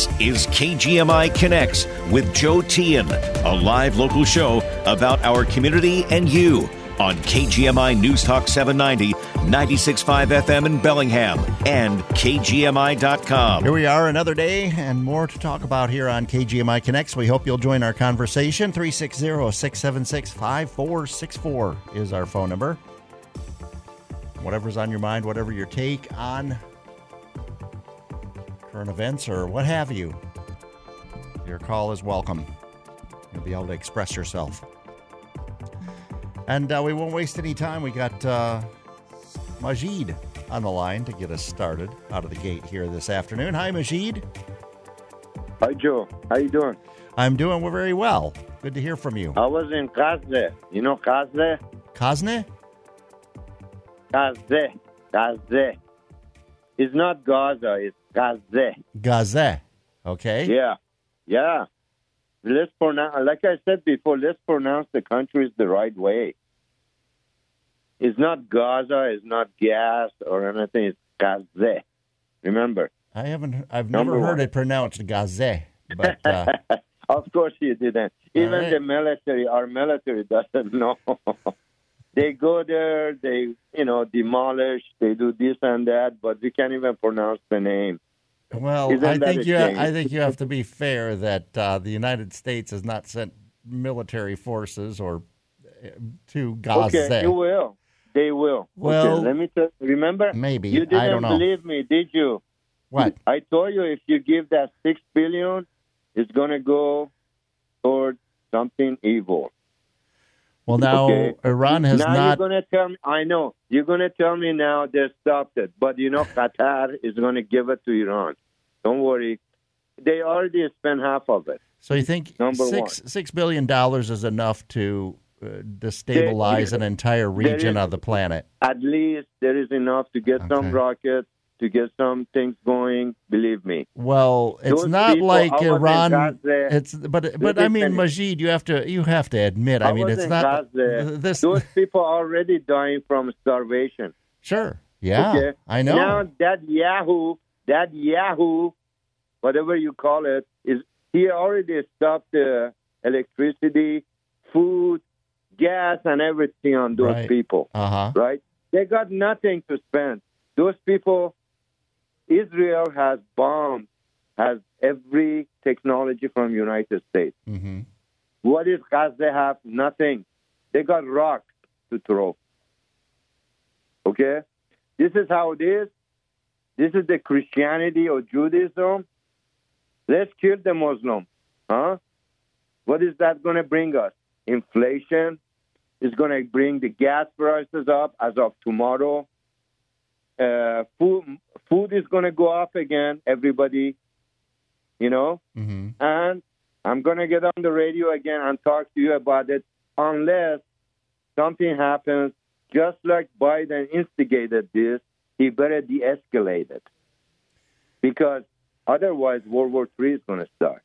This is KGMI Connects with Joe Tian, a live local show about our community and you on KGMI News Talk 790, 96.5 FM in Bellingham, and KGMI.com. Here we are, another day, and more to talk about here on KGMI Connects. We hope you'll join our conversation. 360 676 5464 is our phone number. Whatever's on your mind, whatever your take on current events or what have you, your call is welcome. You'll be able to express yourself. And uh, we won't waste any time. We got uh, Majid on the line to get us started out of the gate here this afternoon. Hi, Majid. Hi, Joe. How you doing? I'm doing very well. Good to hear from you. I was in Kazne. You know Kazne? Kazne? Kazne. Kazne. It's not Gaza. It's Kazne. Gaze. Okay. Yeah. Yeah. Let's pronounce, like I said before, let's pronounce the countries the right way. It's not Gaza, it's not gas or anything, it's Gaze. Remember? I haven't, I've Number never heard one. it pronounced but uh, of course you didn't. Even right. the military, our military doesn't know. they go there, they, you know, demolish, they do this and that, but we can't even pronounce the name. well, Isn't I think you, shame? I think you have to be fair that uh, the United States has not sent military forces or uh, to Gaze. Okay, you will. They will. Well, okay, let me tell remember? maybe. You didn't I don't know. believe me, did you? What? I told you if you give that six billion, it's gonna go toward something evil. Well, now Okay. Iran has now not. you're gonna tell me. I know you're gonna tell me now they stopped it, but you know Qatar is gonna give it to Iran. Don't worry. They already spent half of it. So you think Number six six billion dollars is enough to uh, destabilize an entire region is- of the planet? At least there is enough to get Okay. some rockets, to get some things going. Believe me. Well, it's Those not like I was in Iran. It's but but I mean. Majid, you have to you have to admit. I, I mean, it's not Gaza. this. Those people are already dying from starvation. Sure, yeah, Okay. I know. Now that Yahoo, that Yahoo, whatever you call it, is he already stopped the electricity, food, gas, and everything on those Right. people. Uh huh. Right? They got nothing to spend. Those people, Israel has bombed, has every technology from United States. hmm What is Gaza have? Nothing. They got rocks to throw. Okay? This is how it is. This is the Christianity or Judaism. Let's kill the Muslim. Huh? What is that going to bring us? Inflation is going to bring the gas prices up as of tomorrow. Uh, food, food is going to go up again, everybody. You know? hmm and I'm going to get on the radio again and talk to you about it unless something happens just like Biden instigated this, he better de-escalate it. Because otherwise World War III is going to start.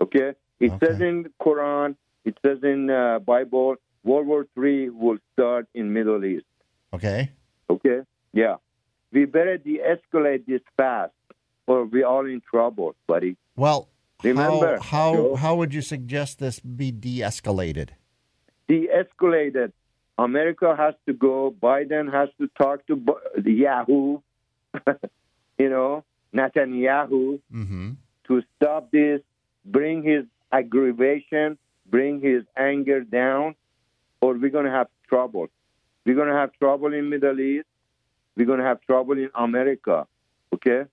Okay? It Okay. says in the Quran, it says in uh, Bible, World War III will start in Middle East. Okay. Okay? Yeah. We better de-escalate this fast or we're all in trouble, buddy. Well, Remember, how how, Joe? how would you suggest this be de-escalated? de-escalated. America has to go. Biden has to talk to Yahoo, you know, Netanyahu, hmm to stop this, bring his aggravation, bring his anger down, or we're going to have trouble. We're going to have trouble in Middle East. We're going to have trouble in America. Okay?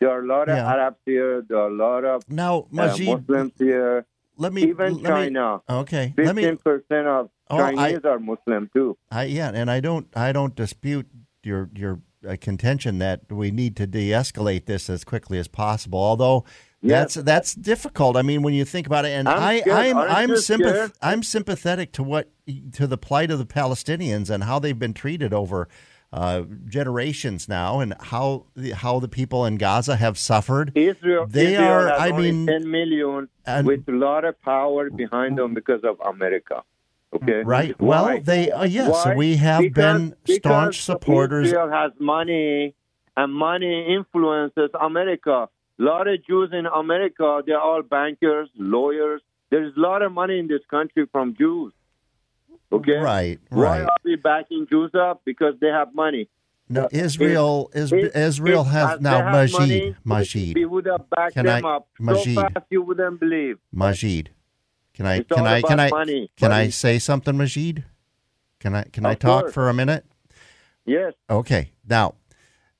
There are a lot of Yeah. Arabs here. There are a lot of Now, uh, Majid, Muslims here. let me Even let me- China. okay, let me Fifteen percent of Oh, I- Chinese are Muslim too. I yeah, and I don't I don't dispute your your uh, contention that we need to de-escalate this as quickly as possible. Although Yes. that's that's difficult. I mean, when you think about it, and I'm I scared. I'm I'm sympath- I'm sympathetic to what to the plight of the Palestinians and how they've been treated over uh, generations now, and how the, how the people in Gaza have suffered. Israel, They Israel are- I mean- 10 million And- with a lot of power behind them because of America. Okay, Right. Why? Well, they uh, yes, Why? we have Because- been staunch supporters. Israel has money, and money influences America. A lot of Jews in America, they're all bankers, lawyers. There's a lot of money in this country from Jews. Okay? Right, Why right. are we backing Jews up? Because they have money. No, Israel is Israel has now Majid money, Majid We would have backed Can them I- up Majid. so fast you wouldn't believe. Majid. Can I It's can I can I money, can I say something, Majid? Can I can I talk course. for a minute? Yes. Okay. Now,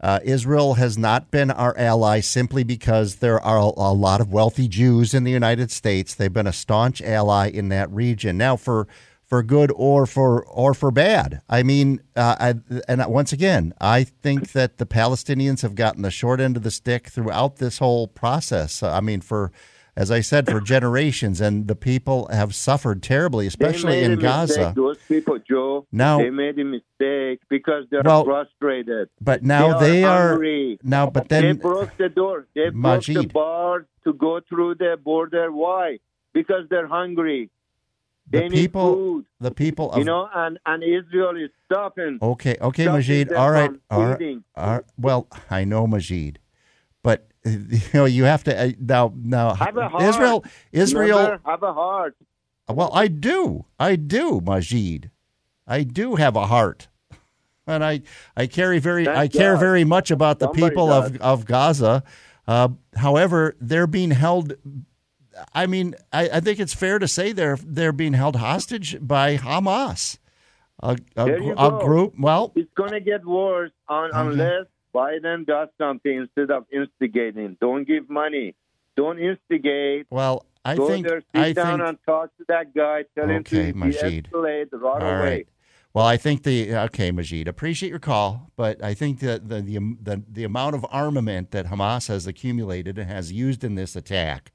uh, Israel has not been our ally simply because there are a, a lot of wealthy Jews in the United States. They've been a staunch ally in that region. Now, for for good or for or for bad. I mean, uh, I, and once again, I think that the Palestinians have gotten the short end of the stick throughout this whole process. I mean, for as I said, for generations, and the people have suffered terribly, especially in Gaza. Mistake. Those people, Joe, Now- they made a mistake because they're Well, frustrated. But now they they are hungry. now. But then they broke the door. They broke the Majid. bars to go through the border. Why? Because they're hungry. The They people, food. the people of You know, and, and Israel is stopping. Okay, okay, Stopping Majid. All right, all right, all right. Well, I know Majid, but you know you have to uh, now. Now Have a heart. Israel, Israel. Remember, have a heart. Well, I do, I do, Majid. I do have a heart, and I I carry very Thank I care very much about the Somebody people of of Gaza. Uh, however, they're being held. I mean, I, I think it's fair to say they're they're being held hostage by Hamas, a, a, a group. Well, It's going to get worse on, Okay. unless Biden does something instead of instigating. Don't give money. Don't instigate. Well, I Go think there, sit I down think and talk to that guy. Tell Okay, him to Majid. de-escalate right all away. right. Well, I think the okay, Majid. Appreciate your call, but I think that the the the, the amount of armament that Hamas has accumulated and has used in this attack,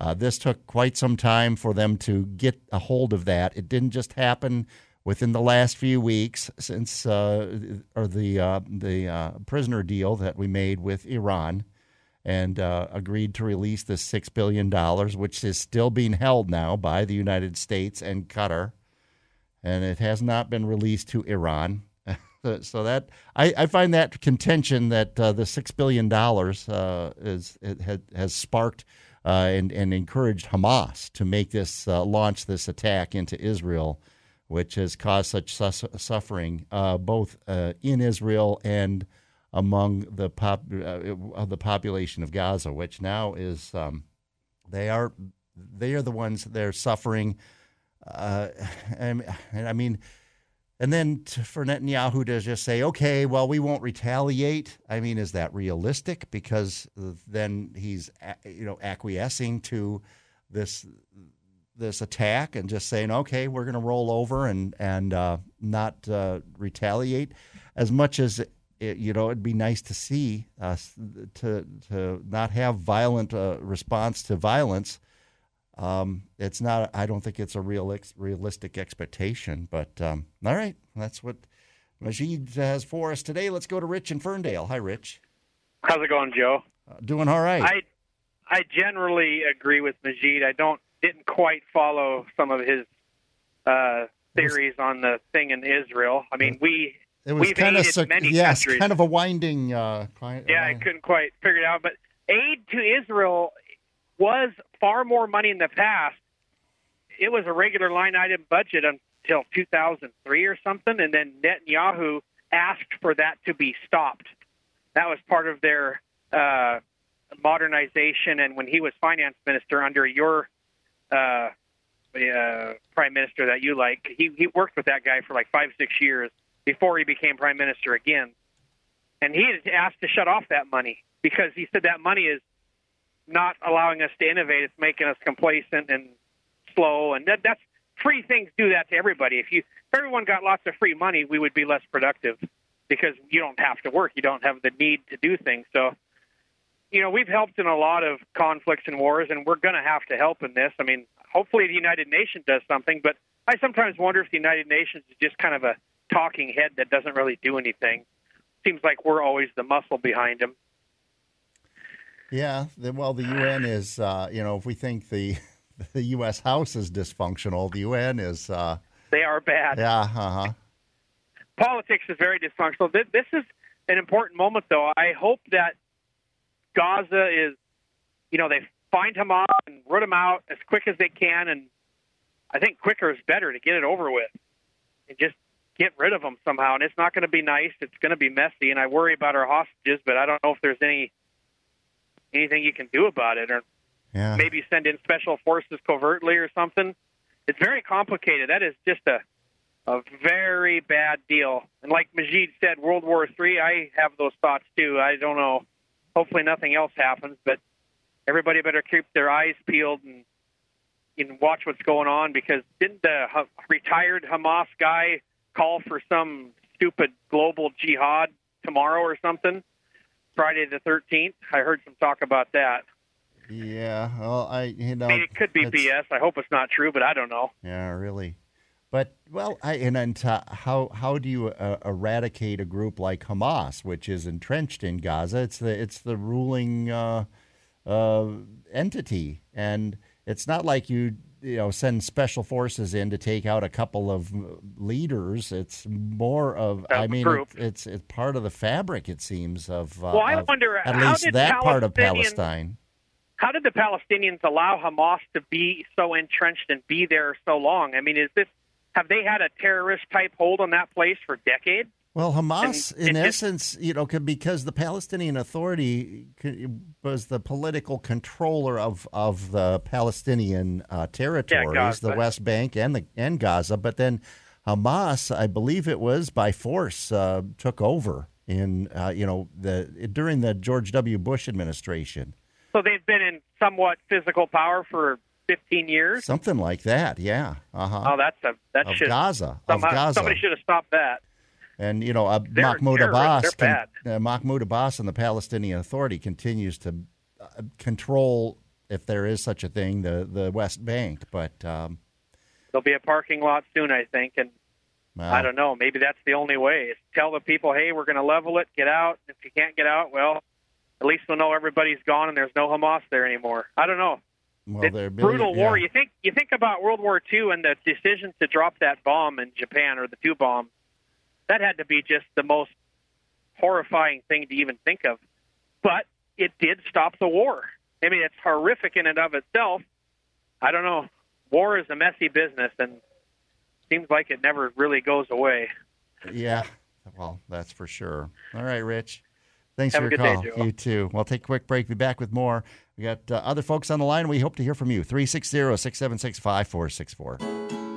uh, this took quite some time for them to get a hold of that. It didn't just happen within the last few weeks since uh, or the uh, the uh, prisoner deal that we made with Iran and uh, agreed to release the six billion dollars, which is still being held now by the United States and Qatar, and it has not been released to Iran. so that I, I find that contention that uh, the six billion dollars is it has, has sparked and and encouraged Hamas to make this uh, launch this attack into Israel, which has caused such sus- suffering uh, both uh, in Israel and among the pop uh, the population of Gaza, which now is um, they are they are the ones that are suffering. Uh, and, and I mean, and then to, for Netanyahu to just say, okay, well, we won't retaliate. I mean, is that realistic? Because then he's you know acquiescing to this this attack and just saying, okay, we're going to roll over and and uh, not uh, retaliate as much as. It, you know, it'd be nice to see us to to not have violent uh, response to violence. Um, it's not. I don't think it's a real realistic expectation. But um, all right, that's what Majid has for us today. Let's go to Rich in Ferndale. Hi, Rich. How's it going, Joe? Uh, doing all right. I I generally agree with Majid. I don't didn't quite follow some of his uh, theories on the thing in Israel. I mean, we it was we've kind of many yes, countries. kind of a winding. Uh, client, yeah, I couldn't quite figure it out. But aid to Israel was far more money in the past. It was a regular line item budget until 2003 or something, and then Netanyahu asked for that to be stopped. That was part of their uh, modernization. And when he was finance minister under your uh, uh, prime minister that you like, he, he worked with that guy for like five, six years before he became prime minister again. And he had asked to shut off that money because he said that money is not allowing us to innovate. It's making us complacent and slow. And that, that's free things do that to everybody. If you if everyone got lots of free money, we would be less productive because you don't have to work. You don't have the need to do things. So, you know, we've helped in a lot of conflicts and wars, and we're going to have to help in this. I mean, hopefully the United Nations does something, but I sometimes wonder if the United Nations is just kind of a talking head that doesn't really do anything. Seems like we're always the muscle behind them. Yeah, the, well, the UN is, uh, you know, if we think the the U.S. House is dysfunctional, the UN is, uh, They are bad. yeah, uh huh. politics is very dysfunctional. This, this is an important moment, though. I hope that Gaza is you know, they find Hamas and root them out as quick as they can. And I think quicker is better to get it over with and just get rid of them somehow. And it's not going to be nice. It's going to be messy. And I worry about our hostages, but I don't know if there's any anything you can do about it, or Yeah. maybe send in special forces covertly or something. It's very complicated. That is just a a very bad deal. And like Majid said, World War Three. I have those thoughts too. I don't know. Hopefully, nothing else happens, but everybody better keep their eyes peeled and and watch what's going on because didn't the ha- retired Hamas guy call for some stupid global jihad tomorrow or something? Friday the 13th. I heard some talk about that. Yeah. Well, I you know I mean, it could be BS. I hope it's not true, but I don't know. Yeah, really. But well, I and, and uh, how how do you uh, eradicate a group like Hamas, which is entrenched in Gaza? It's the it's the ruling uh, uh, entity, and it's not like you you know send special forces in to take out a couple of leaders. It's more of—I mean group. it's, it's part of the fabric. It seems of uh, Well, I of wonder, at least that part of Palestine. How did the Palestinians allow Hamas to be so entrenched and be there so long? I mean, is this have they had a terrorist type hold on that place for decades? Well, Hamas, And in just- essence, you know, could- because the Palestinian Authority was the political controller of, of the Palestinian uh, territories, Gaza. the West Bank and the and Gaza, but then Hamas, I believe it was by force, uh, took over in uh, you know the during the George W. Bush administration, So they've been in somewhat physical power for 15 years. something like that. Yeah, uh huh. Oh, that's a that of should Gaza, of Gaza. somebody should have stopped that. And you know, uh, They're Mahmoud. Abbas, They're con- uh, Mahmoud Abbas, and the Palestinian Authority continues to uh, control, if there is such a thing, the the West Bank. But um, There'll be a parking lot soon, I think, and well, I don't know. Maybe that's the only way. Is tell the people, hey, we're going to level it, get out. If you can't get out, well, at least we'll know everybody's gone and there's no Hamas there anymore. I don't know. well, it's they're brutal yeah. war. You think you think about World War II and the decision to drop that bomb in Japan or the two bombs. That had to be just the most horrifying thing to even think of. But it did stop the war. I mean, it's horrific in and of itself. I don't know. War is a messy business, and seems like it never really goes away. Yeah, well, that's for sure. All right, Rich. Thanks Have for your day, call. Joe. You too. We'll take a quick break. Be back with more. We got uh, other folks on the line. We hope to hear from you. 360 676 5464.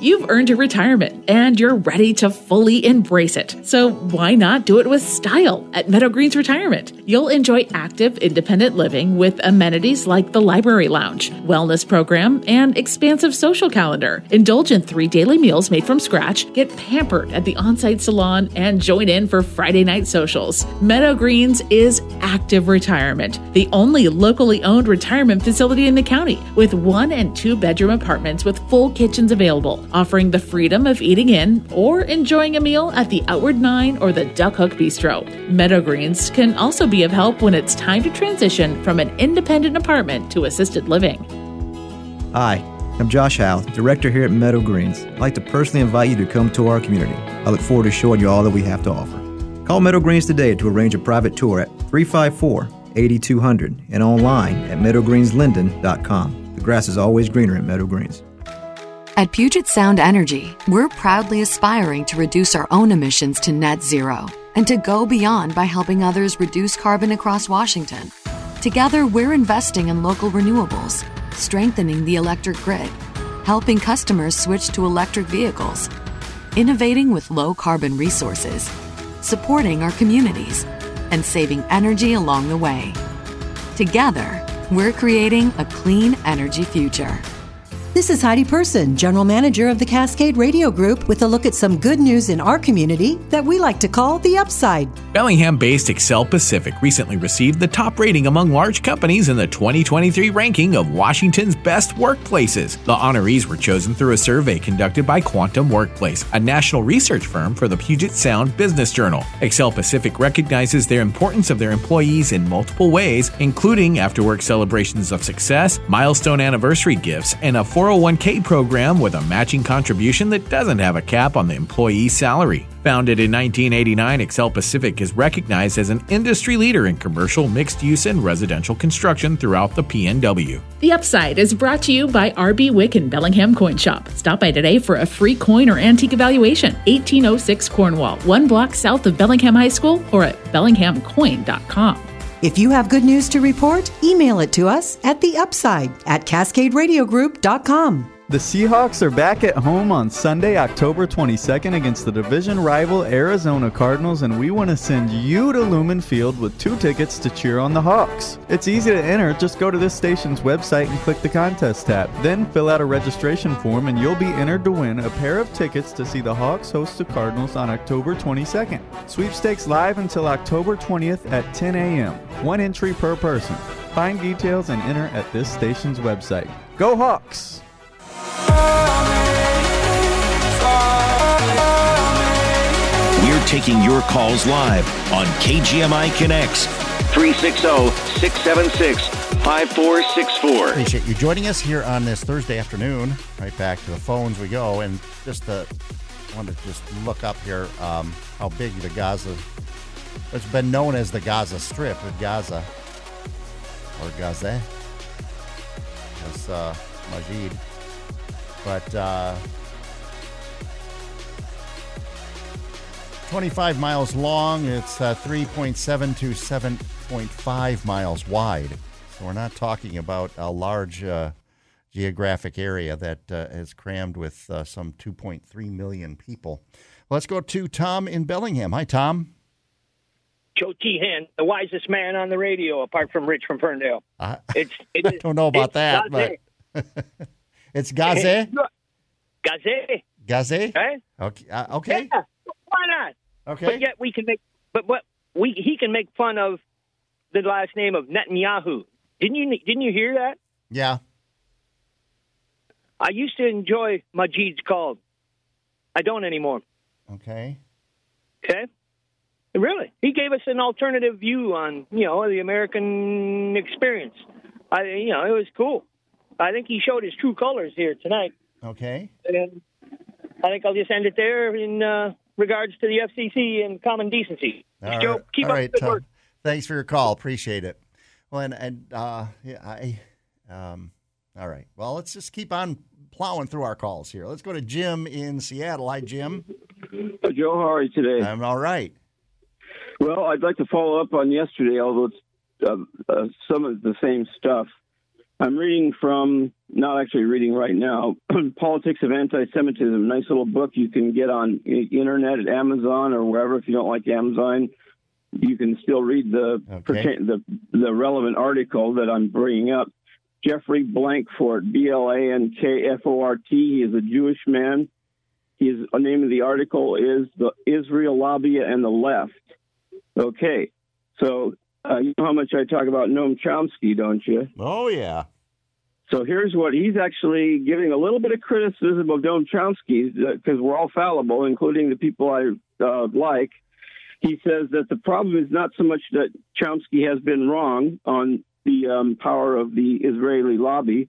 You've earned your retirement and you're ready to fully embrace it. So why not do it with style at Meadow Greens Retirement? You'll enjoy active, independent living with amenities like the library lounge, wellness program, and expansive social calendar. Indulge in three daily meals made from scratch, get pampered at the on-site salon, and join in for Friday night socials. Meadow Greens is active retirement, the only locally owned retirement facility in the county with one and two bedroom apartments with full kitchens available, offering the freedom of eating in or enjoying a meal at the Outward Nine or the Duck Hook Bistro. Meadow Greens can also be of help when it's time to transition from an independent apartment to assisted living. Hi, I'm Josh Howe, Director here at Meadow Greens. I'd like to personally invite you to come to our community. I look forward to showing you all that we have to offer. Call Meadow Greens today to arrange a private tour at 354 8200 and online at meadowgreenslynden.com. The grass is always greener at Meadow Greens. At Puget Sound Energy, we're proudly aspiring to reduce our own emissions to net zero and to go beyond by helping others reduce carbon across Washington. Together, we're investing in local renewables, strengthening the electric grid, helping customers switch to electric vehicles, innovating with low carbon resources, supporting our communities, and saving energy along the way. Together, we're creating a clean energy future. This is Heidi Person, General Manager of the Cascade Radio Group, with a look at some good news in our community that we like to call the upside. Bellingham based Exxel Pacific recently received the top rating among large companies in the 2023 ranking of Washington's best workplaces. The honorees were chosen through a survey conducted by Quantum Workplace, a national research firm for the Puget Sound Business Journal. Exxel Pacific recognizes their importance of their employees in multiple ways, including after work celebrations of success, milestone anniversary gifts, and a 401k program with a matching contribution that doesn't have a cap on the employee's salary. Founded in 1989, Exxel Pacific is recognized as an industry leader in commercial, mixed use, and residential construction throughout the PNW. The Upside is brought to you by RB Wick and Bellingham Coin Shop. Stop by today for a free coin or antique evaluation. 1806 Cornwall, one block south of Bellingham High School, or at bellinghamcoin.com. If you have good news to report, email it to us at the upside at cascaderadiogroup.com. The Seahawks are back at home on Sunday, October 22nd against the division rival Arizona Cardinals, and we want to send you to Lumen Field with two tickets to cheer on the Hawks. It's easy to enter, just go to this station's website and click the contest tab. Then fill out a registration form, and you'll be entered to win a pair of tickets to see the Hawks host the Cardinals on October 22nd. Sweepstakes live until October 20th at 10 a.m. One entry per person. Find details and enter at this station's website. Go Hawks! We're taking your calls live on KGMI Connects 360 676 5464. Appreciate you joining us here on this Thursday afternoon. Right back to the phones we go, and just to want to just look up here um, how big the Gaza. It's been known as the Gaza Strip with Gaza or Gaza, as uh, Majid, but. Uh, 25 miles long. It's uh, 3.7 to 7.5 miles wide. So we're not talking about a large uh, geographic area that uh, is crammed with uh, some 2.3 million people. Let's go to Tom in Bellingham. Hi, Tom. Joe Tehan, the wisest man on the radio, apart from Rich from Ferndale. I, It's, I don't know about that, but it's Gaze. Gaze, Gaze. right? Okay. Uh, okay. Yeah, why not? Okay. But yet we can make, but what we he can make fun of the last name of Netanyahu. Didn't you didn't you hear that? Yeah. I used to enjoy Majid's call. I don't anymore. Okay. Okay. Really, he gave us an alternative view on you know the American experience. I you know it was cool. I think he showed his true colors here tonight. Okay. And I think I'll just end it there in uh, regards to the FCC and common decency. All Joe, keep All up right, the good Tom. work. Thanks for your call. Appreciate it. Well, and, and uh, yeah, I, um, all right. Well, let's just keep on plowing through our calls here. Let's go to Jim in Seattle. Hi, Jim. Joe, how are you today? I'm all right. Well, I'd like to follow up on yesterday, although it's uh, uh, some of the same stuff. I'm reading from, not actually reading right now, Politics of Anti-Semitism, nice little book you can get on internet at Amazon or wherever. If you don't like Amazon, you can still read the pertain- the, the relevant article that I'm bringing up. Jeffrey Blankfort, B-L-A-N-K-F-O-R-T. He is a Jewish man. His name of the article is the Israel Lobby and the Left. Okay, so uh, you know how much I talk about Noam Chomsky, don't you? Oh yeah. So here's what he's actually giving a little bit of criticism of Noam Chomsky because we're all fallible, including the people I uh, like. He says that the problem is not so much that Chomsky has been wrong on the um, power of the Israeli lobby.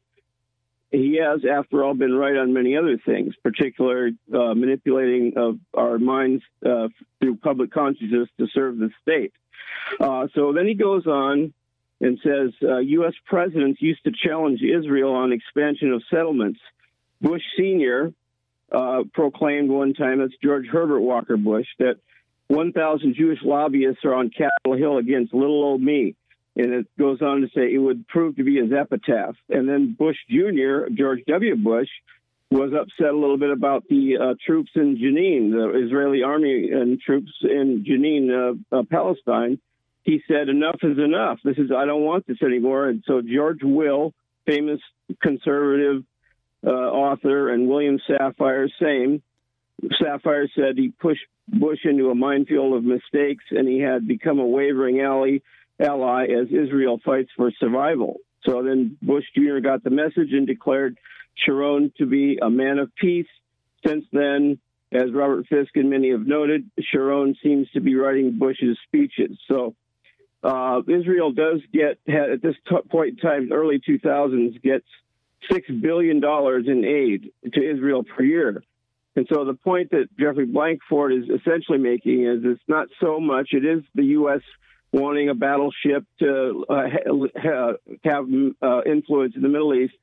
He has, after all, been right on many other things, particularly uh, manipulating of our minds uh, through public consciousness to serve the state. Uh, so then he goes on and says uh, U.S. presidents used to challenge Israel on expansion of settlements. Bush Sr. Uh, proclaimed one time, that's George Herbert Walker Bush, that 1,000 Jewish lobbyists are on Capitol Hill against little old me. And it goes on to say it would prove to be his epitaph. And then Bush Jr., George W. Bush, was upset a little bit about the uh, troops in Jenin, the Israeli army and troops in Jenin, uh, uh, Palestine. He said, "Enough is enough. This is I don't want this anymore." And so George Will, famous conservative uh, author, and William Safire, same. Safire said he pushed Bush into a minefield of mistakes, and he had become a wavering ally, ally as Israel fights for survival. So then Bush Jr. got the message and declared Sharon to be a man of peace. Since then, as Robert Fisk and many have noted, Sharon seems to be writing Bush's speeches. So uh, Israel does get, at this point in time, early 2000s, gets six billion dollars in aid to Israel per year. And so the point that Jeffrey Blankenford is essentially making is it's not so much. It is the U.S. wanting a battleship to uh, have uh, influence in the Middle East,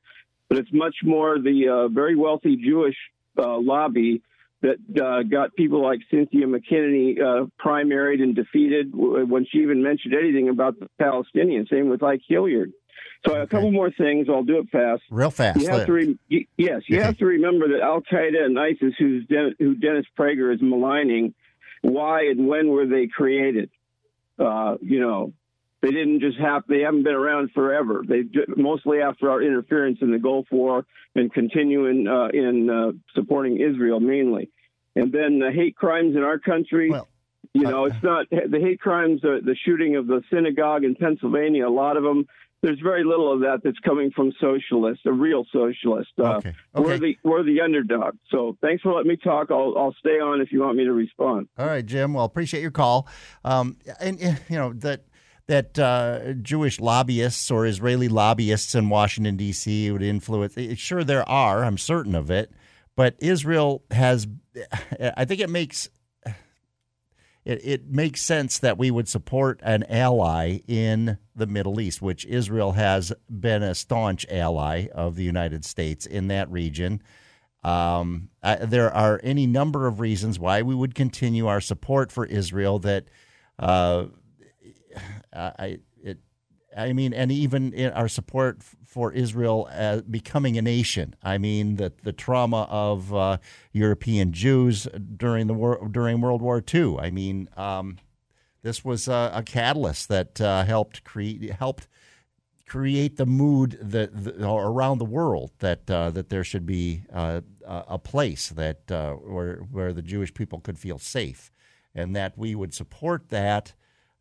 but it's much more the uh, very wealthy Jewish uh, lobby that uh, got people like Cynthia McKinney uh, primaried and defeated when she even mentioned anything about the Palestinians. Same with Ike Hilliard. So okay. a couple more things. I'll do it fast. Real fast. You have to re- yes, you okay. have to remember that Al Qaeda and ISIS, who's Den- who Dennis Prager is maligning, why and when were they created? Uh, you know, they didn't just have. They haven't been around forever. They mostly after our interference in the Gulf War and continuing uh, in uh, supporting Israel mainly, and then the hate crimes in our country. Well, you know, it's not the hate crimes. Uh, the shooting of the synagogue in Pennsylvania. A lot of them there's very little of that that's coming from socialists, a real socialist. Uh, okay. okay. We're the we're the underdog. So thanks for letting me talk. I'll I'll stay on if you want me to respond. All right, Jim. Well, appreciate your call. Um, and you know that that uh, Jewish lobbyists or Israeli lobbyists in Washington D.C. would influence. Eh, sure, there are. I'm certain of it. But Israel has. I think it makes it, it makes sense that we would support an ally in the Middle East, which Israel has been a staunch ally of the United States in that region. Um, I, there are any number of reasons why we would continue our support for Israel that uh, I, it, I mean, and even our support for Israel as becoming a nation. I mean, the the trauma of uh, European Jews during the war, during World War II. I mean, um, this was a, a catalyst that uh, helped create helped create the mood that, around the world that uh, that there should be uh, a place that uh, where where the Jewish people could feel safe, and that we would support that.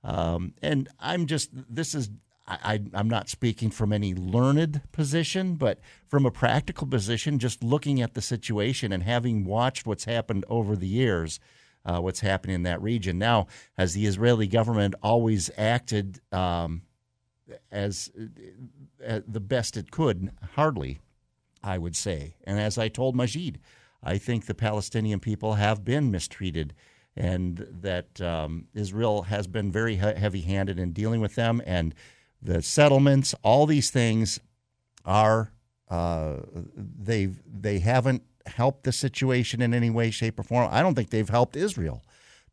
Um, and I'm just this is I, am not speaking from any learned position, but from a practical position, just looking at the situation and having watched what's happened over the years, uh, what's happening in that region. Now, has the Israeli government always acted um, as uh, the best it could? Hardly, I would say. And as I told Majid, I think the Palestinian people have been mistreated and that um, Israel has been very heavy handed in dealing with them. And the settlements, all these things are uh, they they haven't helped the situation in any way, shape, or form. I don't think they've helped Israel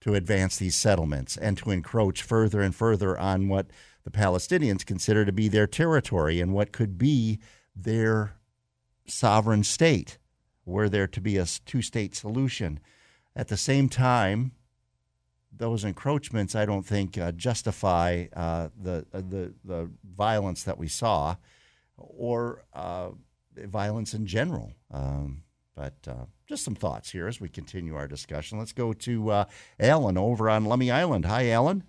to advance these settlements and to encroach further and further on what the Palestinians consider to be their territory and what could be their sovereign state, were there to be a two state solution. At the same time, those encroachments, I don't think, uh, justify uh, the, uh, the the violence that we saw, or uh, violence in general. Um, but uh, just some thoughts here as we continue our discussion. Let's go to uh, Alan over on Lummi Island. Hi, Alan.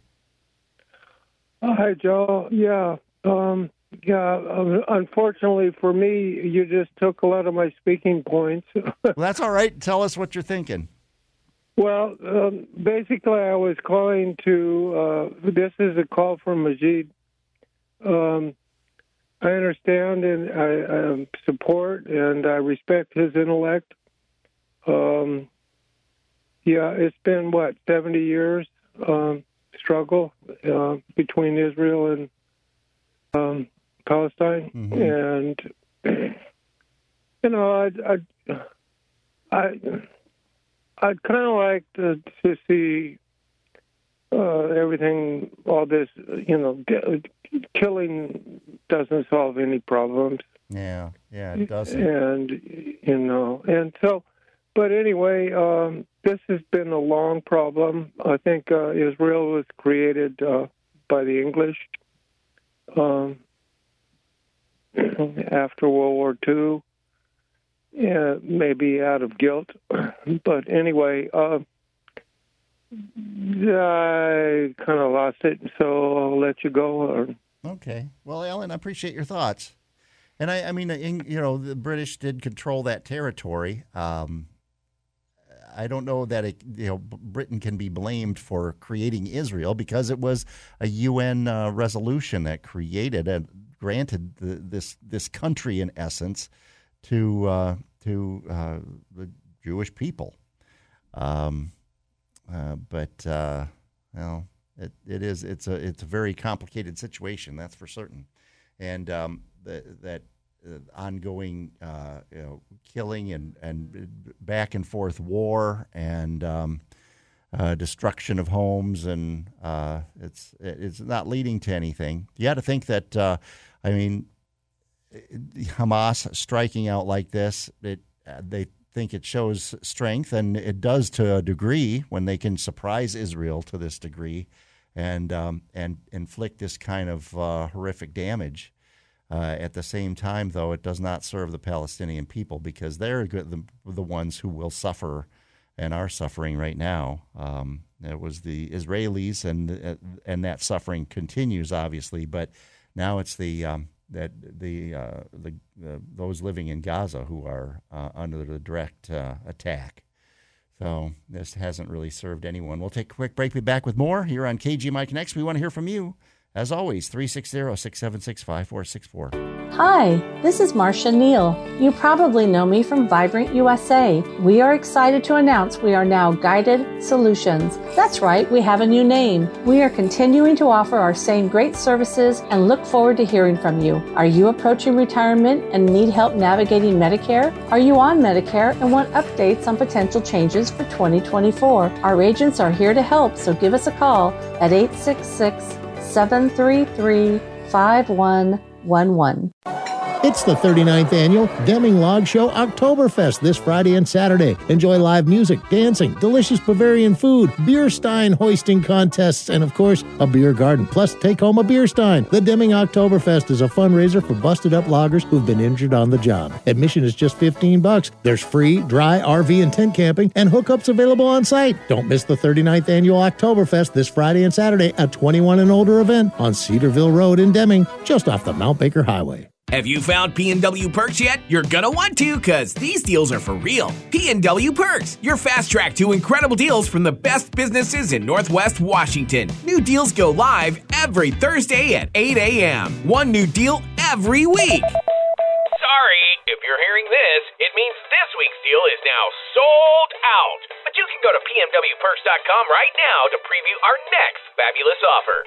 hi, Joe. Yeah. Um, yeah, unfortunately for me, you just took a lot of my speaking points. well, that's all right. Tell us what you're thinking. Well, um, basically, I was calling to. Uh, this is a call from Majid. Um, I understand and I, I, support and I respect his intellect. Um, yeah, it's been what seventy years um, struggle uh, between Israel and um, Palestine, mm-hmm. and you know, I, I, I I'd kind of like to, to see uh, everything, all this, you know, killing doesn't solve any problems. Yeah, yeah, it doesn't. And, you know, and so, but anyway, um, this has been a long problem. I think uh, Israel was created uh, by the English um, after World War II yeah, maybe out of guilt. But anyway, uh, I kind of lost it, so I'll let you go. Okay. Well, Alan, I appreciate your thoughts. And I, I mean, in, you know, the British did control that territory. Um, I don't know that it, you know Britain can be blamed for creating Israel because it was a UN uh, resolution that created and granted the, this this country in essence to uh, to uh, the Jewish people. Um, uh, but uh, well, it, it is it's a it's a very complicated situation. That's for certain, and um, the, that uh, ongoing uh, you know, killing and and back and forth war and um, uh, destruction of homes and uh, it's it's not leading to anything. You got to think that I mean Hamas striking out like this it they think it shows strength, and it does to a degree when they can surprise Israel to this degree, and um, and inflict this kind of uh, horrific damage. Uh, at the same time, though, it does not serve the Palestinian people because they're the, the ones who will suffer and are suffering right now. Um, it was the Israelis, and uh, and that suffering continues, obviously. But now it's the um, that the uh, the uh, those living in Gaza who are uh, under the direct uh, attack. So this hasn't really served anyone. We'll take a quick break. Be back with more here on KGMI Connects. We want to hear from you. As always, 360 676 5464. Hi, this is Marcia Neal. You probably know me from Vibrant USA. We are excited to announce we are now Guided Solutions. That's right, we have a new name. We are continuing to offer our same great services and look forward to hearing from you. Are you approaching retirement and need help navigating Medicare? Are you on Medicare and want updates on potential changes for 2024? Our agents are here to help, so give us a call at 866 733 5111. It's the 39th annual Deming Log Show Oktoberfest this Friday and Saturday. Enjoy live music, dancing, delicious Bavarian food, beer stein hoisting contests, and of course, a beer garden. Plus, take home a beer stein. The Deming Oktoberfest is a fundraiser for busted up loggers who've been injured on the job. Admission is just 15 bucks. There's free, dry, RV, and tent camping, and hookups available on site. Don't miss the 39th annual Oktoberfest this Friday and Saturday, a 21 and older event on Cedarville Road in Deming, just off the Mount Baker Highway. Have you found PNW Perks yet? You're gonna want to, cause these deals are for real. PNW Perks, your fast track to incredible deals from the best businesses in Northwest Washington. New deals go live every Thursday at 8 a.m. One new deal every week. Sorry, if you're hearing this, it means this week's deal is now sold out. But you can go to pnwperks.com right now to preview our next fabulous offer.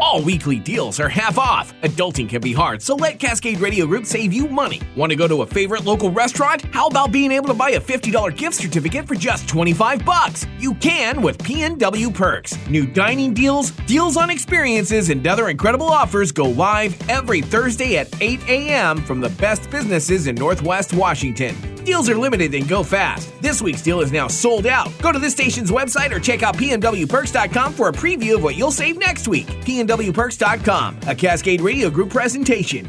All weekly deals are half off. Adulting can be hard, so let Cascade Radio Group save you money. Want to go to a favorite local restaurant? How about being able to buy a $50 gift certificate for just 25 bucks? You can with PNW Perks. New dining deals, deals on experiences, and other incredible offers go live every Thursday at 8 a.m. from the best businesses in Northwest Washington. Deals are limited and go fast. This week's deal is now sold out. Go to this station's website or check out pnwperks.com for a preview of what you'll save next week. pnwperks.com, a Cascade Radio Group presentation.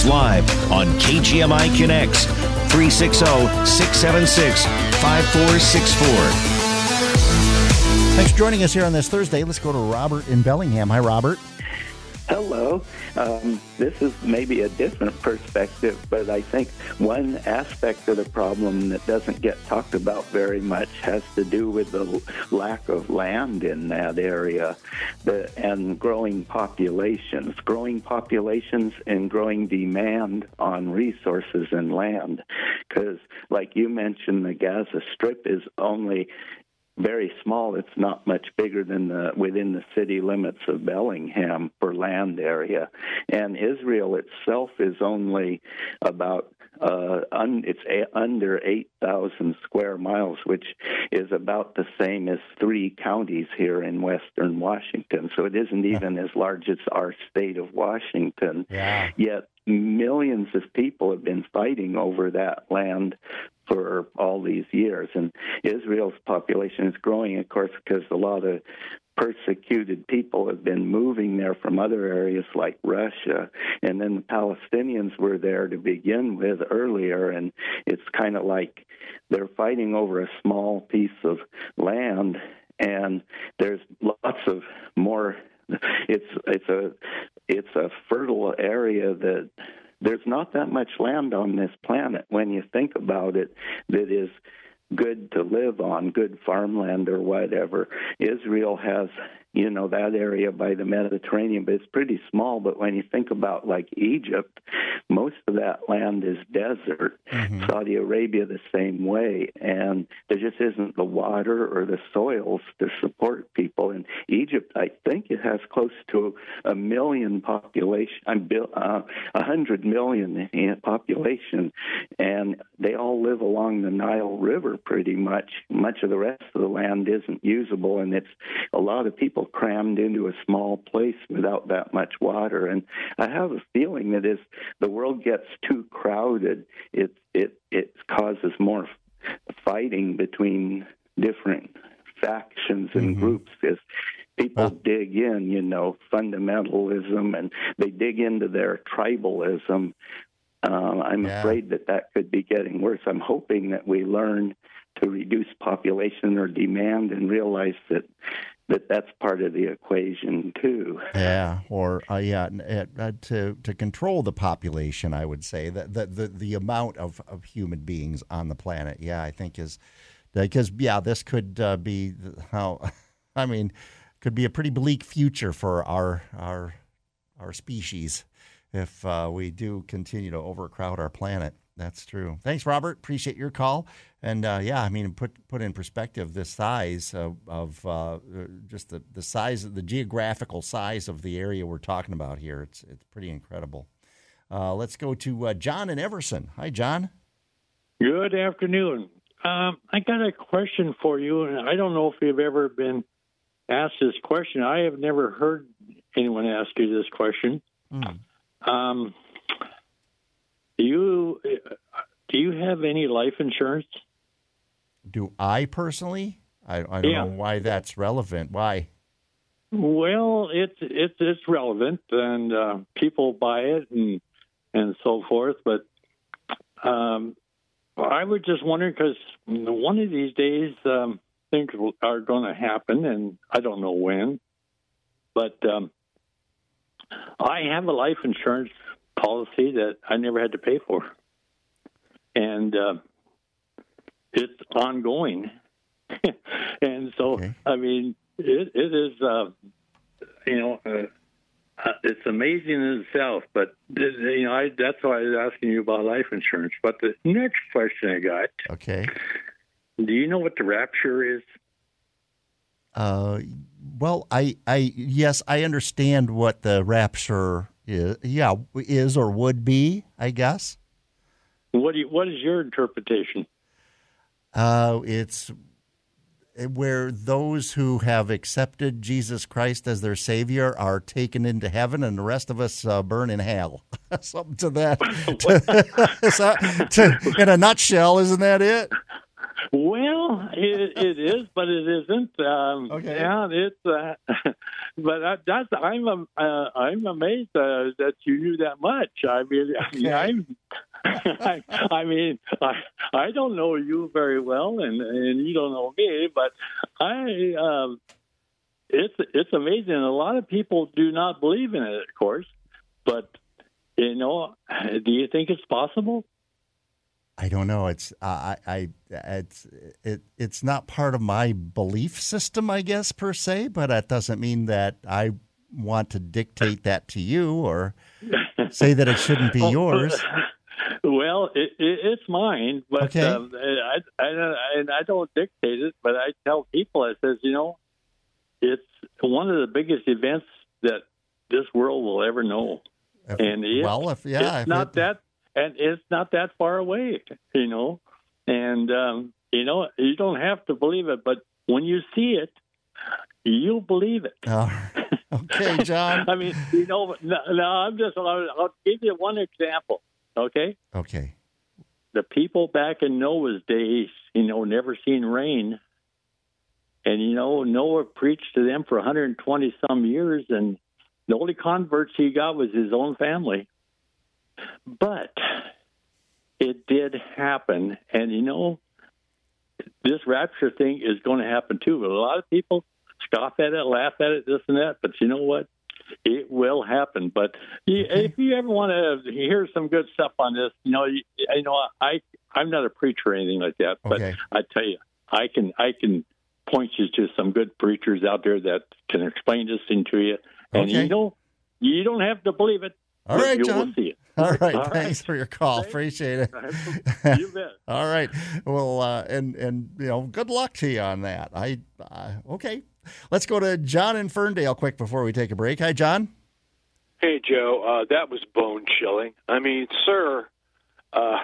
live on KGMI Connects 360 676 5464. Thanks for joining us here on this Thursday. Let's go to Robert in Bellingham. Hi, Robert. Hello. Um, this is maybe a different perspective, but I think one aspect of the problem that doesn't get talked about very much has to do with the lack of land in that area the, and growing populations. Growing populations and growing demand on resources and land. Because, like you mentioned, the Gaza Strip is only very small. It's not much bigger than the within the city limits of Bellingham for land area, and Israel itself is only about uh, un, it's a, under 8,000 square miles, which is about the same as three counties here in western Washington. So it isn't even as large as our state of Washington. Yeah. Yet millions of people have been fighting over that land for all these years. And Israel's population is growing, of course, because a lot of persecuted people have been moving there from other areas like Russia. And then the Palestinians were there to begin with earlier. And it's kind of like they're fighting over a small piece of land. And there's lots of more. It's it's a it's a fertile area that there's not that much land on this planet when you think about it that is good to live on, good farmland or whatever. Israel has you know that area by the Mediterranean, but it's pretty small. But when you think about like Egypt, most of that land is desert. Mm-hmm. Saudi Arabia the same way, and there just isn't the water or the soils to support people. In Egypt, I think it has close to a million population. I'm uh, a hundred million in population, and they all live along the Nile River pretty much. Much of the rest of the land isn't usable, and it's a lot of people people crammed into a small place without that much water. And I have a feeling that as the world gets too crowded, it it it causes more fighting between different factions and mm-hmm. groups as people dig in, you know, fundamentalism, and they dig into their tribalism. Uh, I'm yeah. afraid that that could be getting worse. I'm hoping that we learn to reduce population or demand and realize that that that's part of the equation too. Yeah, or uh, yeah, uh, to to control the population, I would say that the, the the amount of of human beings on the planet. Yeah, I think is because yeah, this could uh, be how I mean, could be a pretty bleak future for our our our species if uh, we do continue to overcrowd our planet. That's true. Thanks, Robert. Appreciate your call. And uh, yeah, I mean, put put in perspective the size of, of uh, just the, the size of the geographical size of the area we're talking about here. It's it's pretty incredible. Uh, let's go to uh, John and Everson. Hi, John. Good afternoon. Um, I got a question for you, and I don't know if you've ever been asked this question. I have never heard anyone ask you this question. Mm. Um, do you do you have any life insurance? Do I personally? I, I don't yeah. know why that's relevant. Why? Well, it's it's it's relevant, and uh, people buy it and and so forth. But um, I was just wondering because one of these days um, things are going to happen, and I don't know when. But um, I have a life insurance policy that I never had to pay for, and uh, it's ongoing. and so, okay. I mean, it, it is, uh, you know, uh, uh, it's amazing in itself. But you know, I, that's why I was asking you about life insurance. But the next question I got, okay, do you know what the rapture is? Uh, well, I, I, yes, I understand what the rapture is. Yeah, is or would be, I guess. What do you, what is your interpretation? Uh, it's where those who have accepted Jesus Christ as their Savior are taken into heaven, and the rest of us uh, burn in hell. Something to that. to, to, in a nutshell, isn't that it? Well, it, it is, but it isn't. Um, okay. Yeah, it's. Uh, but that's I'm uh, I'm amazed uh, that you knew that much. I mean, okay. I mean, I'm I, I mean, I I don't know you very well, and and you don't know me, but I um, it's it's amazing. A lot of people do not believe in it, of course, but you know, do you think it's possible? I don't know. It's uh, I, I it's it it's not part of my belief system, I guess per se. But that doesn't mean that I want to dictate that to you or say that it shouldn't be yours. Well, it, it, it's mine, but okay. um, I, I, and I don't dictate it, but I tell people, I says, you know, it's one of the biggest events that this world will ever know, if, and it, well, if yeah, it's if not that, and it's not that far away, you know, and um, you know, you don't have to believe it, but when you see it, you'll believe it. Oh, okay, John. I mean, you know, no, no I'm just. I'll, I'll give you one example. Okay. Okay. the people back in Noah's days, you know, never seen rain. And, you know, Noah preached to them for 120 some years, and the only converts he got was his own family. But it did happen. And, you know, this rapture thing is going to happen too. But a lot of people scoff at it, laugh at it, this and that. But you know what? It will happen. But you, if you ever want to hear some good stuff on this, you know, you, you know, I I'm not a preacher or anything like that. But Okay. I tell you, I can I can point you to some good preachers out there that can explain this thing to you. And Okay. you know, you don't have to believe it. All right, you John. Will see it. All right, All thanks for your call. Appreciate it. You bet. All right. Well, uh, and and you know, good luck to you on that. I uh, okay. Let's go to John in Ferndale quick before we take a break. Hi, John. Hey, Joe, uh, that was bone chilling. I mean, sir, uh,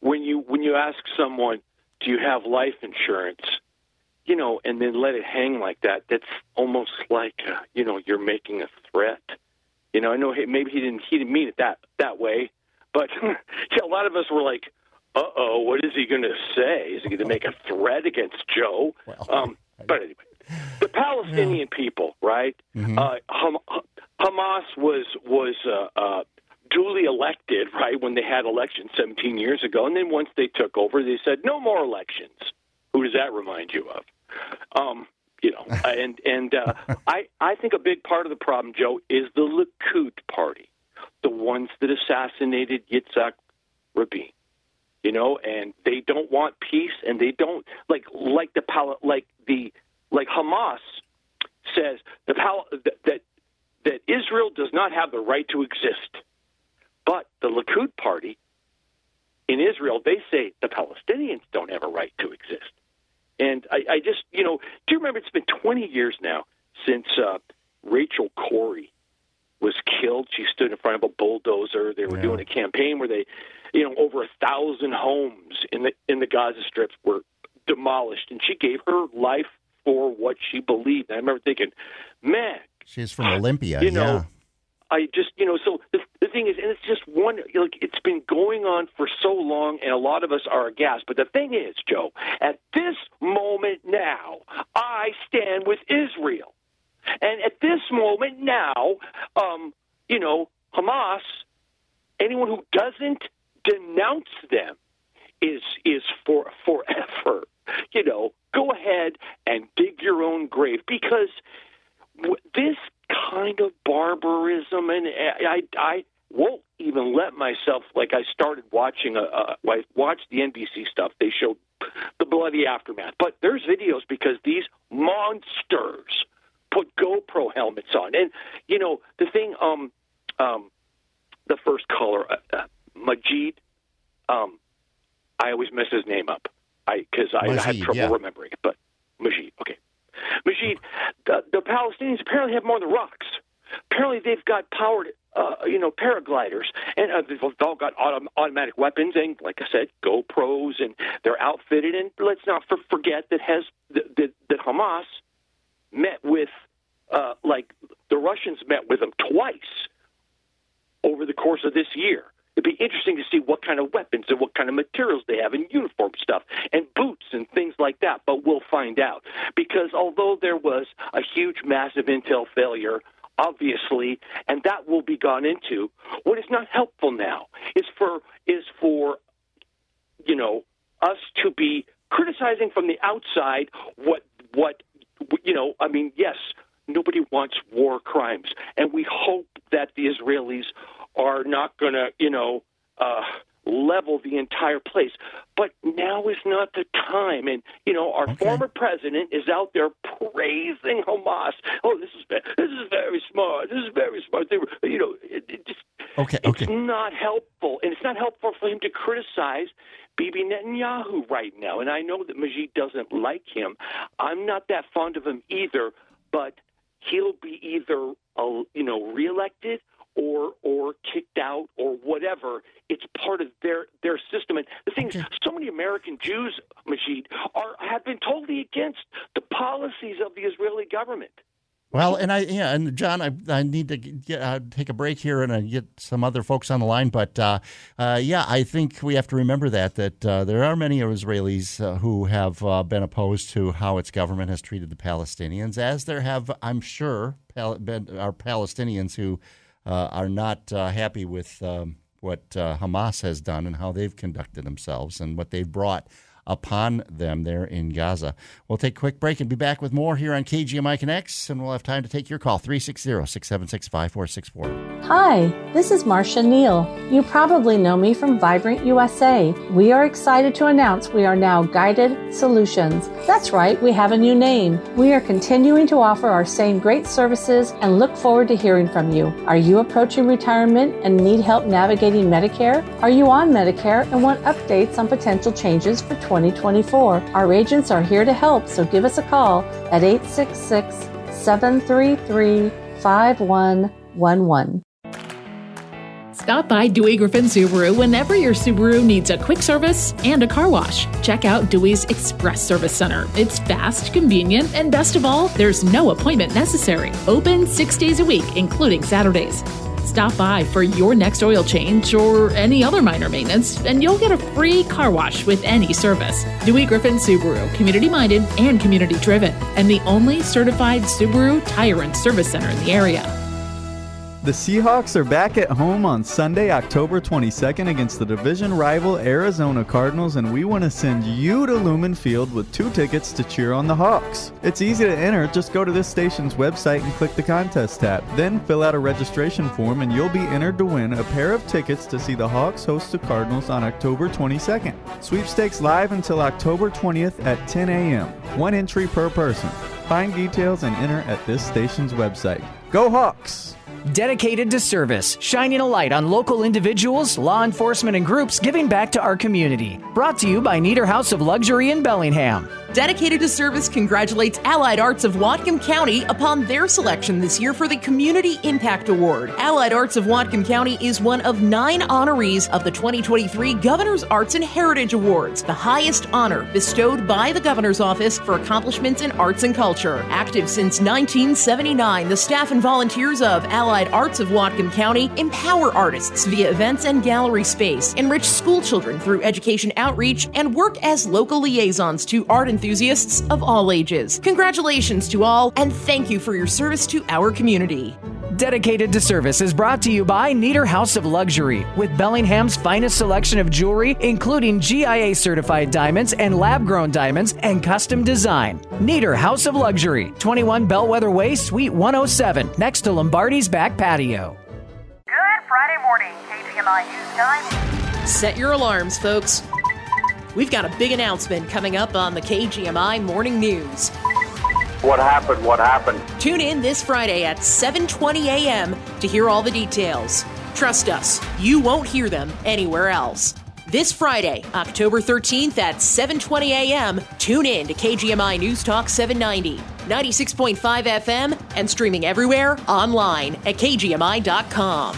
when you when you ask someone, "Do you have life insurance?" you know, and then let it hang like that, that's almost like uh, you know you're making a threat. You know, I know he, maybe he didn't he didn't mean it that that way, but yeah, a lot of us were like, "Uh oh, what is he going to say? Is he going to make a threat against Joe?" um, but anyway, the Palestinian people, right? Uh, Ham- Hamas was was uh, uh, duly elected, right, when they had elections 17 years ago, and then once they took over, they said no more elections. Who does that remind you of? Um, you know, and and uh, I I think a big part of the problem, Joe, is the Likud party, the ones that assassinated Yitzhak Rabin. You know, and they don't want peace, and they don't like like the Pal- like the like Hamas says the Pal- that that that Israel does not have the right to exist, but the Likud party in Israel they say the Palestinians don't have a right to exist. And I, I just, you know, do you remember it's been 20 years now since uh, Rachel Corrie was killed? She stood in front of a bulldozer. They were doing a campaign where they, you know, over a thousand homes in the in the Gaza Strip were demolished, and she gave her life for what she believed. And I remember thinking, man, She's from Olympia. You know, yeah. I just, you know, so the, the thing is, and it's just one, like, it's been going on for so long, and a lot of us are aghast. But the thing is, Joe, at this moment now, I stand with Israel. And at this moment now, um, you know, Hamas, anyone who doesn't denounce them is is for forever. You know, go ahead and dig your own grave because this kind of barbarism, and I, I, I won't even let myself. Like I started watching a, a I watched the NBC stuff. They showed the bloody aftermath, but there's videos because these monsters put GoPro helmets on, and you know the thing. Um, um, the first caller, uh, uh, Majid. Um, I always mess his name up. I because I, I had trouble yeah. remembering it, but Majid. Okay, Majid. The, the Palestinians apparently have more than rocks. Apparently, they've got powered, uh, you know, paragliders, and uh, they've all got autom- automatic weapons, and like I said, GoPros, and they're outfitted. And let's not for- forget that has that, that, that Hamas met with, uh, like the Russians met with them twice over the course of this year. It'd be interesting to see what kind of weapons and what kind of materials they have and uniform stuff and boots and things like that. But we'll find out because although there was a huge, massive intel failure, obviously, and that will be gone into, what is not helpful now is for is for you know us to be criticizing from the outside what what you know. I mean, yes, nobody wants war crimes, and we hope that the Israelis are not going to, you know, uh, level the entire place. But now is not the time. And you know, our former president is out there praising Hamas. Oh, this is this is very smart. This is very smart. They were, you know, it, it just Okay. okay. it's not helpful, and it's not helpful for him to criticize Bibi Netanyahu right now. And I know that Majid doesn't like him. I'm not that fond of him either, but he'll be either uh, you know reelected or or kicked out or whatever. It's part of their their system. And the thing is, so many American Jews, Majid, are have been totally against the policies of the Israeli government. Well, and I yeah, and John, I, I need to get, uh, take a break here and uh, get some other folks on the line. But uh, uh, yeah, I think we have to remember that that uh, there are many Israelis uh, who have been opposed to how its government has treated the Palestinians, as there have, I'm sure, pal- been, are Palestinians who Uh, are not uh, happy with um, what uh, Hamas has done and how they've conducted themselves and what they've brought upon them there in Gaza. We'll take a quick break and be back with more here on KGMI Connects, and we'll have time to take your call 360 676 5464. Hi, this is Marcia Neal. You probably know me from Vibrant USA. We are excited to announce we are now Guided Solutions. That's right, we have a new name. We are continuing to offer our same great services and look forward to hearing from you. Are you approaching retirement and need help navigating Medicare? Are you on Medicare and want updates on potential changes for 20? 2024. Our agents are here to help, so give us a call at 866 733 5111. Stop by Dewey Griffin Subaru whenever your Subaru needs a quick service and a car wash. Check out Dewey's Express Service Center. It's fast, convenient, and best of all, there's no appointment necessary. Open six days a week, including Saturdays. Stop by for your next oil change or any other minor maintenance, and you'll get a free car wash with any service. Dewey Griffin Subaru, community minded and community driven, and the only certified Subaru tire and service center in the area. The Seahawks are back at home on Sunday, October 22nd against the division rival Arizona Cardinals, and we want to send you to Lumen Field with two tickets to cheer on the Hawks. It's easy to enter, just go to this station's website and click the contest tab. Then fill out a registration form, and you'll be entered to win a pair of tickets to see the Hawks host the Cardinals on October 22nd. Sweepstakes live until October 20th at 10 a.m. One entry per person. Find details and enter at this station's website. Go Hawks! Dedicated to service, shining a light on local individuals, law enforcement, and groups giving back to our community. Brought to you by Nieder House of Luxury in Bellingham. Dedicated to Service congratulates Allied Arts of Whatcom County upon their selection this year for the Community Impact Award. Allied Arts of Whatcom County is one of nine honorees of the 2023 Governor's Arts and Heritage Awards, the highest honor bestowed by the Governor's Office for accomplishments in arts and culture. Active since 1979, the staff and volunteers of Allied Arts of Whatcom County empower artists via events and gallery space, enrich school children through education outreach, and work as local liaisons to art enthusiasts of all ages. Congratulations to all, and thank you for your service to our community. Dedicated to Service is brought to you by Nieder House of Luxury, with Bellingham's finest selection of jewelry, including GIA certified diamonds and lab grown diamonds and custom design. Nieder House of Luxury, 21 Bellwether Way, Suite 107, next to Lombardi's back patio. Good Friday morning, KGMI News Time. Set your alarms, folks. We've got a big announcement coming up on the KGMI Morning News. What happened? What happened? Tune in this Friday at 7:20 a.m. to hear all the details. Trust us, you won't hear them anywhere else. This Friday, October 13th at 7:20 a.m., tune in to KGMI News Talk 790, 96.5 FM and streaming everywhere online at kgmi.com.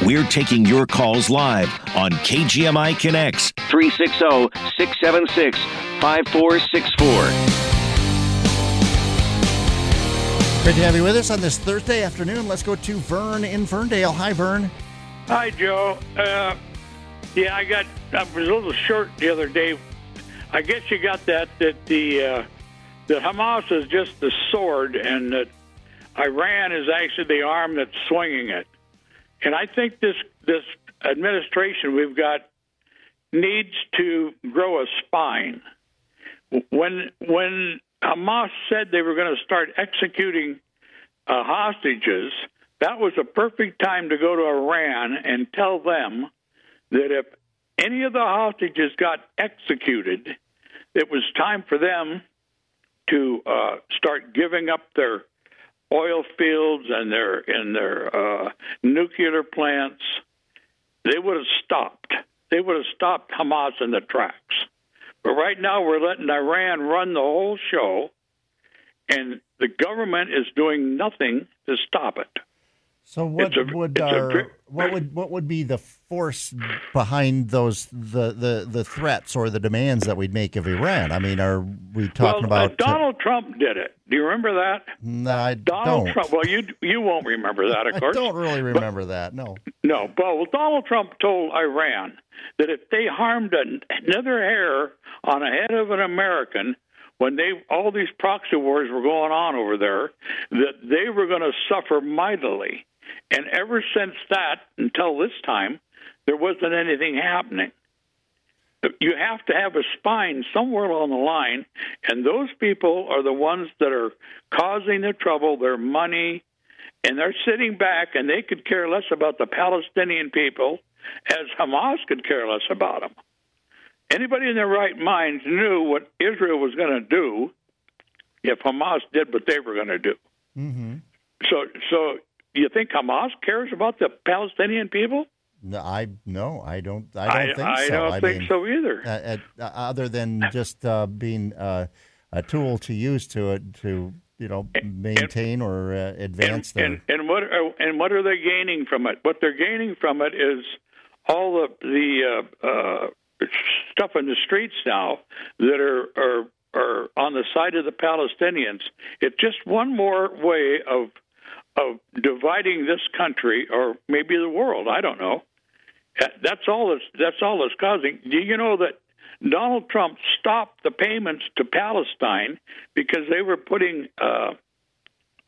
We're taking your calls live on KGMI Connects 360 676 5464. Great to have you with us on this Thursday afternoon. Let's go to Vern in Ferndale. Hi, Vern. Hi, Joe. Uh, yeah, I got. I was a little short the other day. I guess you got that that the uh, that Hamas is just the sword, and that Iran is actually the arm that's swinging it. And I think this this administration we've got needs to grow a spine. When when Hamas said they were going to start executing uh, hostages, that was a perfect time to go to Iran and tell them that if any of the hostages got executed, it was time for them to uh, start giving up their oil fields and their and their uh, nuclear plants, they would have stopped. They would have stopped Hamas in the tracks. But right now, we're letting Iran run the whole show, and the government is doing nothing to stop it. So what a, would our, what would what would be the force behind those the, the the threats or the demands that we'd make of Iran? I mean, are we talking well, uh, about? Donald Trump did it. Do you remember that? no, I Donald don't. Trump. Well, you you won't remember that, of course. I don't really remember that. No. No, but well, Donald Trump told Iran that if they harmed an- another hair on the head of an American when they all these proxy wars were going on over there, that they were going to suffer mightily. And ever since that, until this time, there wasn't anything happening. You have to have a spine somewhere along the line, and those people are the ones that are causing the trouble. Their money, and they're sitting back and they could care less about the Palestinian people as Hamas could care less about them. Anybody in their right mind knew what Israel was going to do if Hamas did what they were going to do. Mm-hmm. So, so you think Hamas cares about the Palestinian people? No, I no, I don't. I don't I- think so. I don't think mean, so either. Uh, uh, other than just uh, being uh, a tool to use to to you know maintain or uh, advance their. And and what are, and what are they gaining from it? What they're gaining from it is all the the uh, uh, stuff in the streets now that are are are on the side of the Palestinians. It's just one more way of of dividing this country or maybe the world. I don't know. That- That's all. That's, that's all that's causing. Do you know that Donald Trump stopped the payments to Palestine because they were putting uh,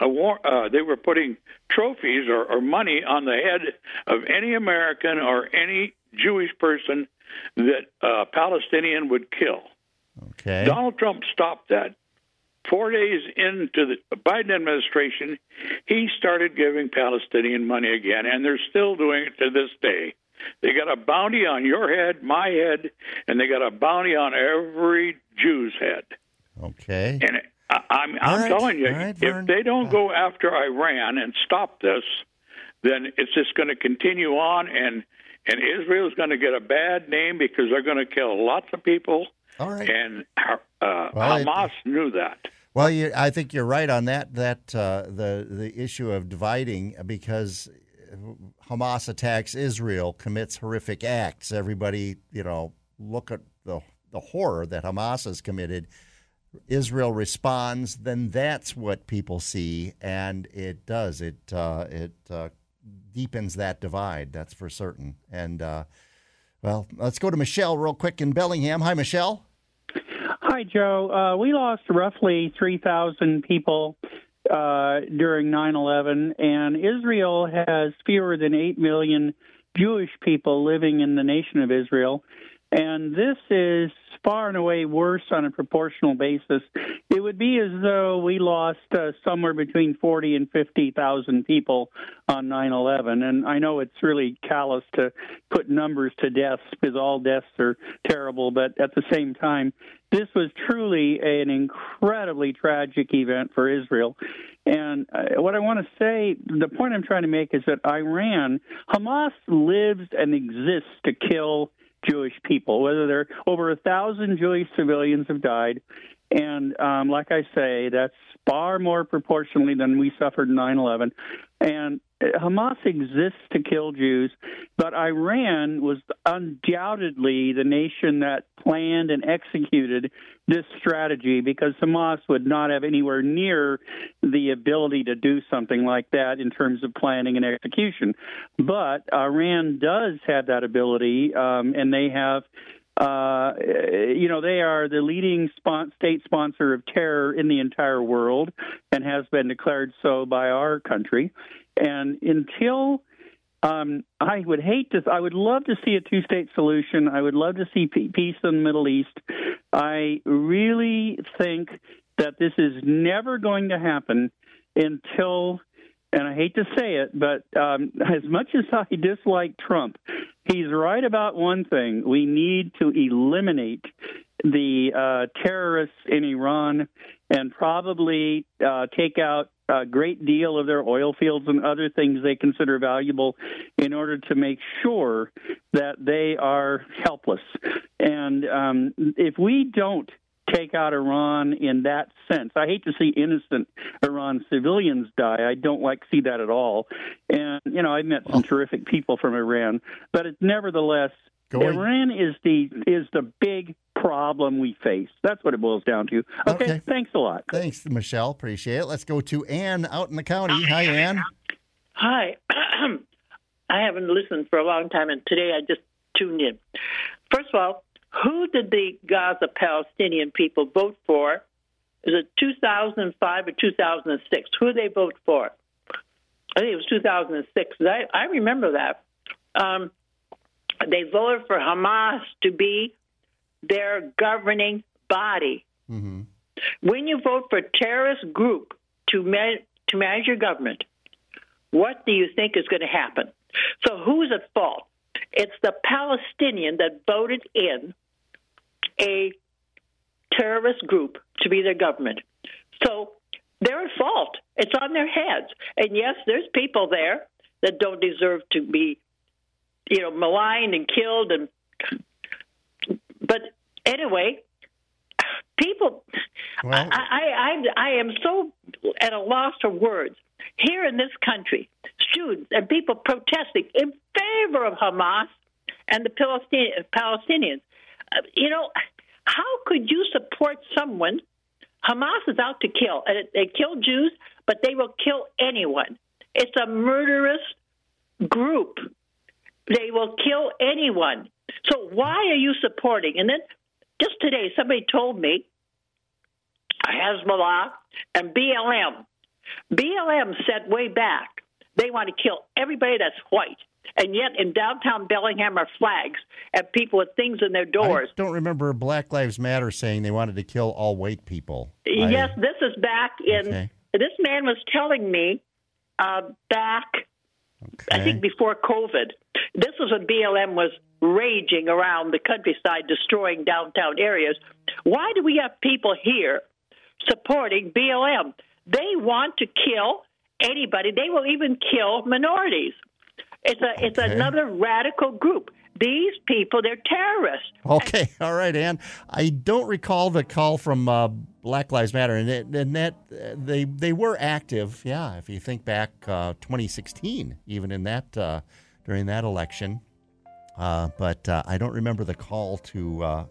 a war, uh, they were putting trophies or, or money on the head of any American or any Jewish person that uh, Palestinian would kill. Okay. Donald Trump stopped that. Four days into the Biden administration, he started giving Palestinian money again, and they're still doing it to this day. They got a bounty on your head, my head, and they got a bounty on every Jew's head. Okay. And I, I'm, I'm right, telling you, right, if they don't go after Iran and stop this, then it's just going to continue on, and and Israel's going to get a bad name because they're going to kill lots of people. All right. And uh, Well, Hamas knew that. Well, you, I think you're right on that. That uh, the the issue of dividing because Hamas attacks Israel, commits horrific acts. Everybody, you know, look at the the horror that Hamas has committed. Israel responds, then that's what people see, and it does. It uh, it uh, deepens that divide. That's for certain. And uh, well, let's go to Michelle real quick in Bellingham. Hi, Michelle. Hi, Joe. Uh, we lost roughly 3,000 people uh, during 9 11, and Israel has fewer than 8 million Jewish people living in the nation of Israel. And this is far and away worse on a proportional basis. It would be as though we lost uh, somewhere between 40 and 50,000 people on 9 11. And I know it's really callous to put numbers to deaths because all deaths are terrible, but at the same time, this was truly an incredibly tragic event for Israel. And uh, what I want to say, the point I'm trying to make is that Iran, Hamas lives and exists to kill Jewish people. Whether they're over a thousand Jewish civilians have died, and um, like I say, that's far more proportionally than we suffered in 9/11. And Hamas exists to kill Jews, but Iran was undoubtedly the nation that planned and executed this strategy because Hamas would not have anywhere near the ability to do something like that in terms of planning and execution. But Iran does have that ability, um, and they have. Uh, you know, they are the leading spon- state sponsor of terror in the entire world and has been declared so by our country. And until um, I would hate to. I would love to see a two-state solution. I would love to see peace in the Middle East. I really think that this is never going to happen until, and I hate to say it, but um, as much as I dislike Trump, he's right about one thing: we need to eliminate the uh, terrorists in Iran and probably uh, take out a great deal of their oil fields and other things they consider valuable in order to make sure that they are helpless. And um, if we don't take out Iran in that sense. I hate to see innocent Iran civilians die. I don't like to see that at all. And you know, I've met some terrific people from Iran, but it's nevertheless Going- Iran is the is the big problem we face. That's what it boils down to. Okay, Okay. thanks a lot. Thanks, Michelle. Appreciate it. Let's go to Ann out in the county. Hi, Ann. Hi. I haven't listened for a long time, and today I just tuned in. First of all, who did the Gaza Palestinian people vote for? Is it 2005 or 2006? Who did they vote for? I think it was 2006. I, I remember that. Um, they voted for Hamas to be their governing body. Mm-hmm. When you vote for a terrorist group to, to manage your government, what do you think is going to happen? So who's at fault? It's the Palestinian that voted in a terrorist group to be their government. So they're at fault. It's on their heads. And yes, there's people there that don't deserve to be, you know, maligned and killed and but anyway, people Well, I, I, I, I am so at a loss for words. Here in this country, students and people protesting in favor of Hamas and the Palestinian, Palestinians. Uh, you know, how could you support someone? Hamas is out to kill, and they kill Jews, but they will kill anyone. It's a murderous group. They will kill anyone. So why are you supporting? And then just today, somebody told me Hezbollah and BLM. BLM said way back they want to kill everybody that's white. And yet in downtown Bellingham are flags and people with things in their doors. I don't remember Black Lives Matter saying they wanted to kill all white people. I- Yes, this is back in. Okay. This man was telling me uh, back, I think before COVID. This was when BLM was raging around the countryside, destroying downtown areas. Why do we have people here supporting BLM? They want to kill anybody. They will even kill minorities. It's a it's another radical group. These people, they're terrorists. Okay, all right, Ann. I don't recall the call from uh, Black Lives Matter, and, it, and that uh, they they were active. Yeah, if you think back, uh, 2016, even in that uh, during that election. Uh, but uh, I don't remember the call to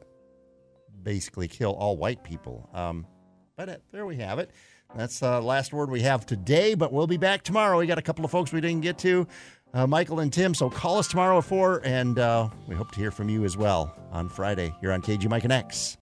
basically kill all white people. Um, but there we have it. That's the last word we have today, but we'll be back tomorrow. We got a couple of folks we didn't get to, uh, Michael and Tim. So call us tomorrow at 4, and uh, we hope to hear from you as well on Friday here on KGMI Connects.